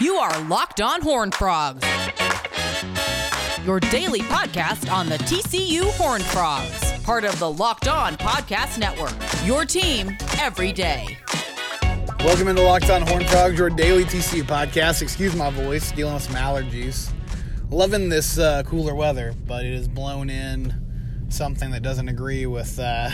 You are Locked On Horn Frogs, your daily podcast on the TCU Horn Frogs, part of the Locked On Podcast Network. Your team every day. Welcome into Locked On Horn Frogs, your daily TCU podcast. Excuse my voice, dealing with some allergies. Loving this uh, cooler weather, but it has blown in something that doesn't agree with uh,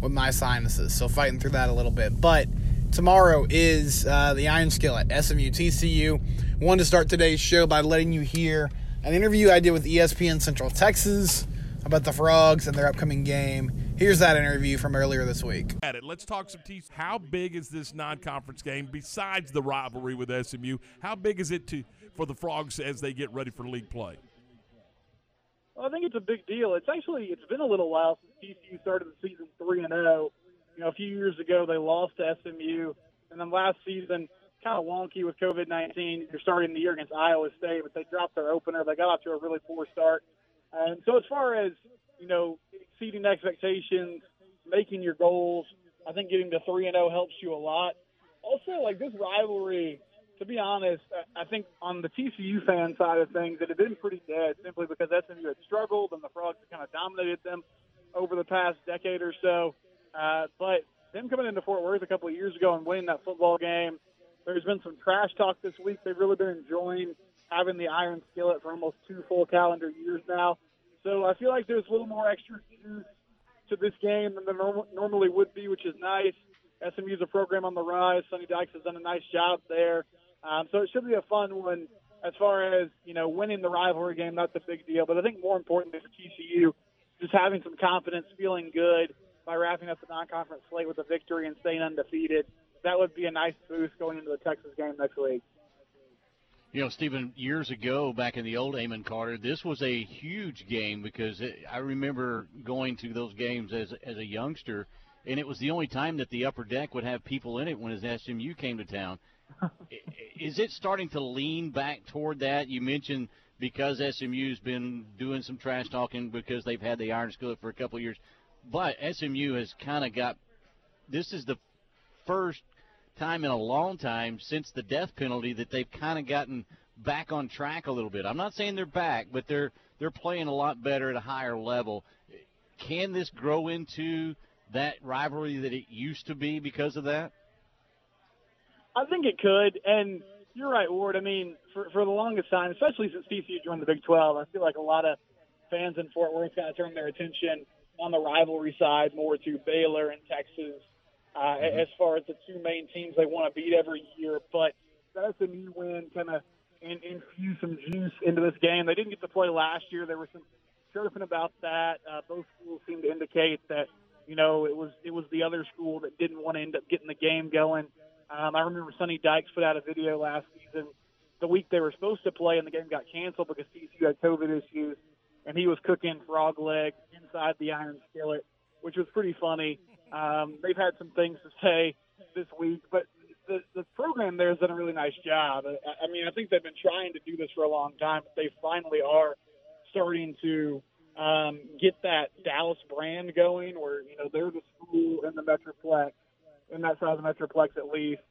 with my sinuses. So fighting through that a little bit. But tomorrow is uh, the Iron Skillet, SMU TCU. Wanted to start today's show by letting you hear an interview I did with ESPN Central Texas about the Frogs and their upcoming game. Here's that interview from earlier this week. At it, let's talk some T. How big is this non-conference game besides the rivalry with SMU? How big is it to for the Frogs as they get ready for league play? Well, I think it's a big deal. It's actually it's been a little while since TCU started the season three and zero. You know, a few years ago they lost to SMU, and then last season kind of wonky with COVID nineteen. You're starting the year against Iowa State, but they dropped their opener. They got off to a really poor start, and so as far as you know, exceeding expectations, making your goals, I think getting to three and zero helps you a lot. Also, like this rivalry to be honest, I think on the TCU fan side of things, it had been pretty dead simply because SMU had struggled and the Frogs had kind of dominated them over the past decade or so. Uh, but them coming into Fort Worth a couple of years ago and winning that football game, there's been some trash talk this week. They've really been enjoying having the Iron Skillet for almost two full calendar years now. So I feel like there's a little more extra juice to this game than there norm- normally would be, which is nice. SMU's a program on the rise. Sonny Dykes has done a nice job there. Um, so it should be a fun one as far as, you know, winning the rivalry game. That's a big deal. But I think more importantly for TCU, just having some confidence, feeling good by wrapping up the non-conference slate with a victory and staying undefeated. That would be a nice boost going into the Texas game next week. You know, Stephen, years ago, back in the old Amon Carter, this was a huge game because it, I remember going to those games as as a youngster, and it was the only time that the upper deck would have people in it when his SMU came to town is it starting to lean back toward that? You mentioned because SMU's been doing some trash talking because they've had the Iron Skillet for a couple of years, but SMU has kind of got. This is the first time in a long time since the death penalty that they've kind of gotten back on track a little bit. I'm not saying they're back, but they're they're playing a lot better at a higher level. Can this grow into that rivalry that it used to be because of that? I think it could, and you're right, Ward. I mean, for for the longest time, especially since TCU joined the Big 12, I feel like a lot of fans in Fort Worth kind of turned their attention on the rivalry side more to Baylor and Texas uh, mm-hmm. as far as the two main teams they want to beat every year. But that's a new win kind of in, infuse some juice into this game. They didn't get to play last year. There was some chirping about that. Uh, both schools seem to indicate that you know it was it was the other school that didn't want to end up getting the game going. Um, I remember Sonny Dykes put out a video last season, the week they were supposed to play, and the game got canceled because TCU had COVID issues, and he was cooking frog legs inside the iron skillet, which was pretty funny. Um, they've had some things to say this week, but the, the program there has done a really nice job. I, I mean, I think they've been trying to do this for a long time, but they finally are starting to um, get that Dallas brand going, where you know they're the school in the Metroplex in that side of the Metroplex at least,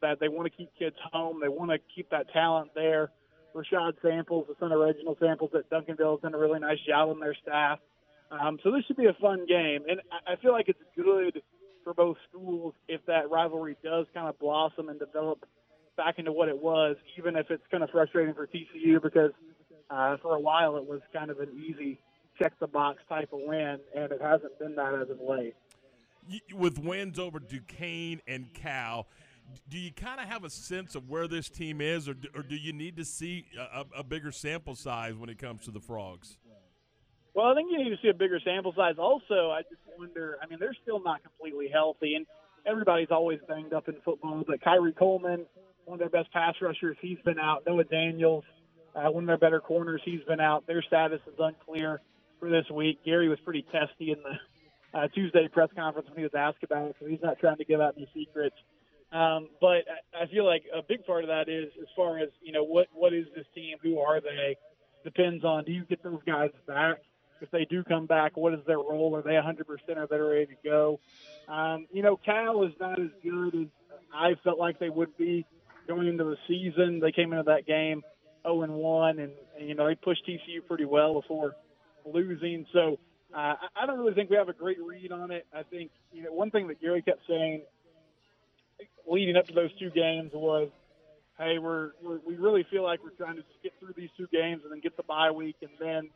that they want to keep kids home. They want to keep that talent there. Rashad Samples, the son of Reginald Samples at Duncanville, has done a really nice job on their staff. Um, so this should be a fun game, and I feel like it's good for both schools if that rivalry does kind of blossom and develop back into what it was, even if it's kind of frustrating for TCU because uh, for a while it was kind of an easy check the box type of win, and it hasn't been that as of late with wins over Duquesne and Cal, do you kind of have a sense of where this team is, or do, or do you need to see a, a, bigger sample size when it comes to the Frogs? Well, I think you need to see a bigger sample size. Also, I just wonder. I mean, they're still not completely healthy, and everybody's always banged up in football. But Khari Coleman, one of their best pass rushers, he's been out. Noah Daniels, uh, one of their better corners, he's been out. Their status is unclear for this week. Gary was pretty testy in the uh, Tuesday press conference when he was asked about it, so he's not trying to give out any secrets. Um, but I feel like a big part of that is as far as you know what what is this team? Who are they? Depends on do you get those guys back? If they do come back, what is their role? Are they 100% Are they ready to go? Um, you know, Cal is not as good as I felt like they would be going into the season. They came into that game 0 and 1, and, and you know they pushed TCU pretty well before losing. So uh, I don't really think we have a great read on it. I think you know one thing that Gary kept saying leading up to those two games was, "Hey, we're, we're we really feel like we're trying to just get through these two games and then get the bye week, and then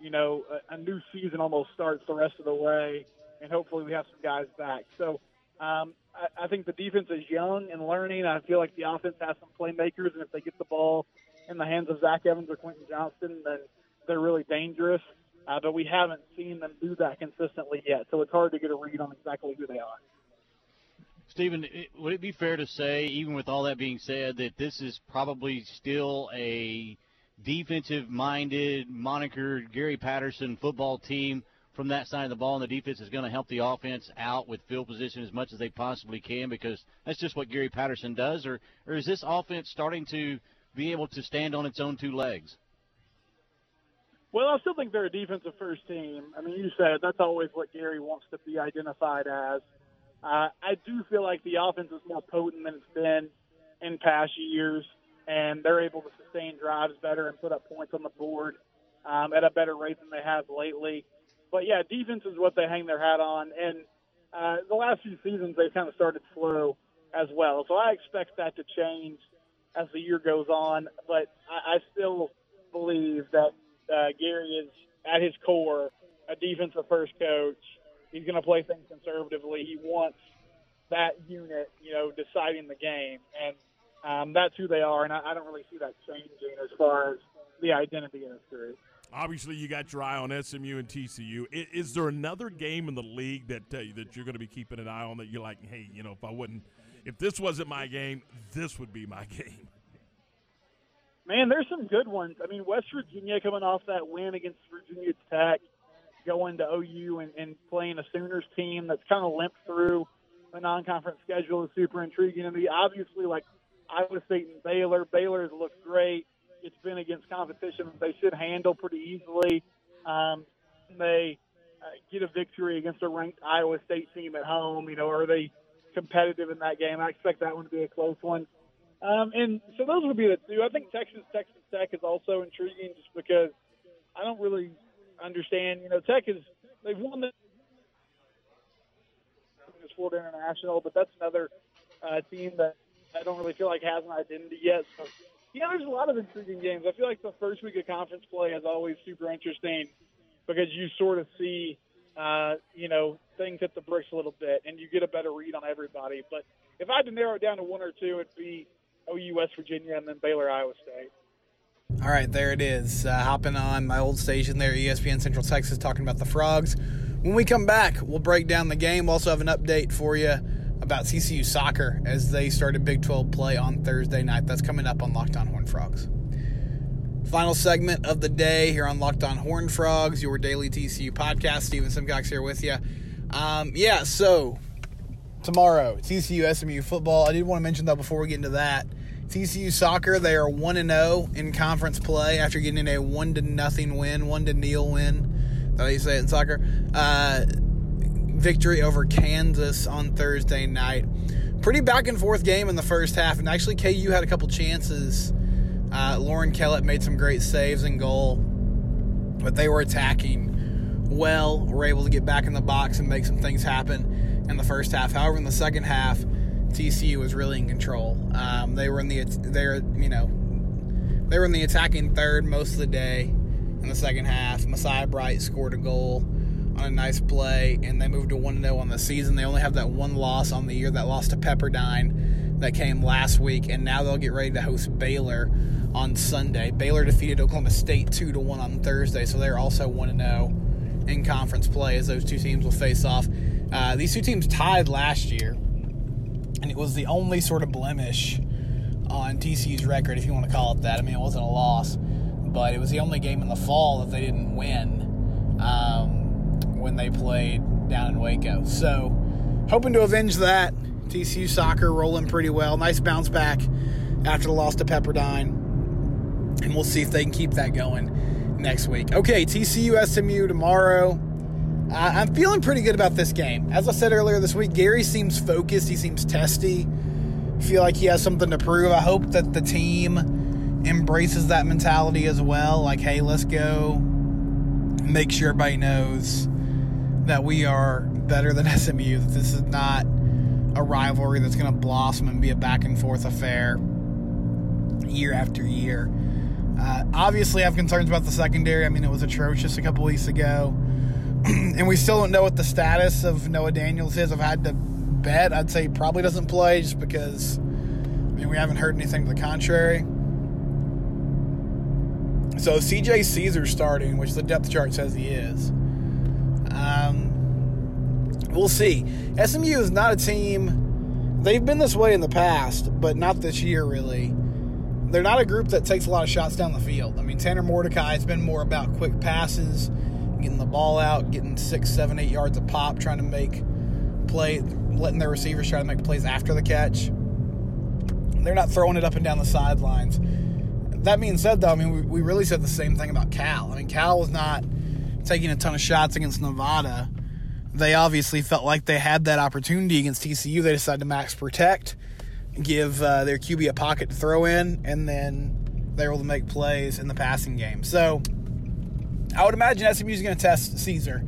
you know a, a new season almost starts the rest of the way, and hopefully we have some guys back." So. Um, I, I think the defense is young and learning. I feel like the offense has some playmakers, and if they get the ball in the hands of Zach Evans or Quentin Johnston, then they're really dangerous. Uh, but we haven't seen them do that consistently yet, so it's hard to get a read on exactly who they are. Stephen, would it be fair to say, even with all that being said, that this is probably still a defensive-minded, monikered Gary Patterson football team from that side of the ball, and the defense is going to help the offense out with field position as much as they possibly can because that's just what Gary Patterson does? Or, or is this offense starting to be able to stand on its own two legs? Well, I still think they're a defensive first team. I mean, you said that's always what Gary wants to be identified as. Uh, I do feel like the offense is more potent than it's been in past years, and they're able to sustain drives better and put up points on the board um, at a better rate than they have lately but yeah, defense is what they hang their hat on. And uh, the last few seasons, they've kind of started slow as well. So I expect that to change as the year goes on. But I, I still believe that uh, Gary is, at his core, a defensive first coach. He's going to play things conservatively. He wants that unit, you know, deciding the game. And um, that's who they are. And I, I don't really see that changing as far as the identity in this group. Obviously, you got your eye on SMU and TCU. Is, is there another game in the league that uh, that you're going to be keeping an eye on that you're like, hey, you know, if I wouldn't, if this wasn't my game, this would be my game? Man, there's some good ones. I mean, West Virginia coming off that win against Virginia Tech, going to OU and, and playing a Sooners team that's kind of limped through the non-conference schedule is super intriguing. I mean, obviously, like Iowa State and Baylor, Baylor has looked great it's been against competition they should handle pretty easily. Um, they uh, get a victory against a ranked Iowa State team at home. You know, are they competitive in that game? I expect that one to be a close one. Um, and so those would be the two. I think Texas Texas Tech is also intriguing just because I don't really understand. You know, Tech is they've won the Florida International, but that's another uh, team that I don't really feel like has an identity yet. So yeah, there's a lot of intriguing games. I feel like the first week of conference play is always super interesting because you sort of see, uh, you know, things hit the bricks a little bit and you get a better read on everybody. But if I had to narrow it down to one or two, it'd be OU West Virginia and then Baylor Iowa State. All right, there it is. Uh, hopping on my old station there, ESPN Central Texas, talking about the Frogs. When we come back, we'll break down the game. We'll also have an update for you about TCU soccer as they started Big 12 play on Thursday night. That's coming up on Locked On Horn Frogs. Final segment of the day here on Locked On Horn Frogs, your daily TCU podcast. Steven Simcox here with you. Um, yeah, so tomorrow, TCU SMU football. I did want to mention though before we get into that, TCU soccer they are one and zero oh in conference play after getting a one to nothing win, one to nil win. That's how you say it in soccer. Uh, victory over Kansas on Thursday night. Pretty back and forth game in the first half, and actually KU had a couple chances. Uh, Lauren Kellett made some great saves and goal, but they were attacking well, were able to get back in the box and make some things happen in the first half. However, in the second half, TCU was really in control. Um, they were in the they were you know they were in the attacking third most of the day in the second half. Messiah Bright scored a goal on a nice play, and they moved to 1 0 on the season. They only have that one loss on the year, that loss to Pepperdine that came last week, and now they'll get ready to host Baylor on Sunday. Baylor defeated Oklahoma State 2 to 1 on Thursday, so they're also 1 0 in conference play as those two teams will face off. Uh, these two teams tied last year, and it was the only sort of blemish on TCU's record, if you want to call it that. I mean, it wasn't a loss, but it was the only game in the fall that they didn't win. Um, when they played down in Waco. So, hoping to avenge that. TCU soccer rolling pretty well. Nice bounce back after the loss to Pepperdine. And we'll see if they can keep that going next week. Okay, TCU SMU tomorrow. I'm feeling pretty good about this game. As I said earlier this week, Gary seems focused. He seems testy. feel like he has something to prove. I hope that the team embraces that mentality as well. Like, hey, let's go make sure everybody knows that we are better than SMU, that this is not a rivalry that's going to blossom and be a back and forth affair year after year. Uh, obviously, I have concerns about the secondary. I mean, it was atrocious a couple weeks ago. and we still don't know what the status of Noah Daniels is. I've had to bet. I'd say probably doesn't play just because, I mean, we haven't heard anything to the contrary. So CJ Caesar starting, which the depth chart says he is. Um, we'll see. SMU is not a team. They've been this way in the past, but not this year, really they're not a group that takes a lot of shots down the field. I mean, Tanner Mordecai has been more about quick passes, getting the ball out, getting six, seven, eight yards of pop, trying to make play, letting their receivers try to make plays after the catch. They're not throwing it up and down the sidelines. That being said, though, I mean, we, we really said the same thing about Cal. I mean, Cal was not taking a ton of shots against Nevada. They obviously felt like they had that opportunity against TCU. They decided to max protect give uh, their QB a pocket to throw in, and then they're able to make plays in the passing game. So I would imagine SMU is going to test Caesar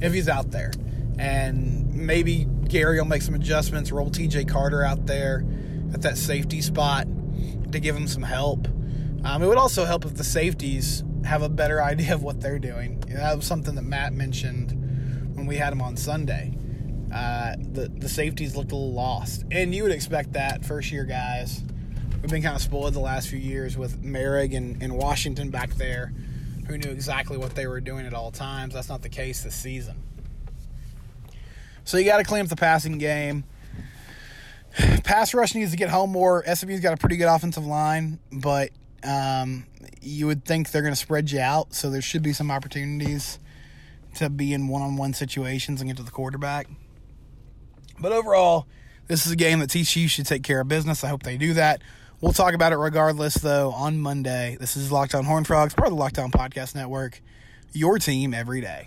if he's out there. And maybe Gary will make some adjustments, roll TJ Carter out there at that safety spot to give him some help. Um, it would also help if the safeties have a better idea of what they're doing. That was something that Matt mentioned when we had him on Sunday uh, the the safeties looked a little lost, and you would expect that first year guys. We've been kind of spoiled the last few years with Moehrig and, and Washington back there, who knew exactly what they were doing at all times. That's not the case this season. So you got to clean up the passing game. Pass rush needs to get home more. SMU's got a pretty good offensive line, but um, you would think they're going to spread you out, so there should be some opportunities to be in one-on-one situations and get to the quarterback. But overall, this is a game that TCU should take care of business. I hope they do that. We'll talk about it regardless, though, on Monday. This is Locked On Horn Frogs, part of the Locked On Podcast Network. Your team every day.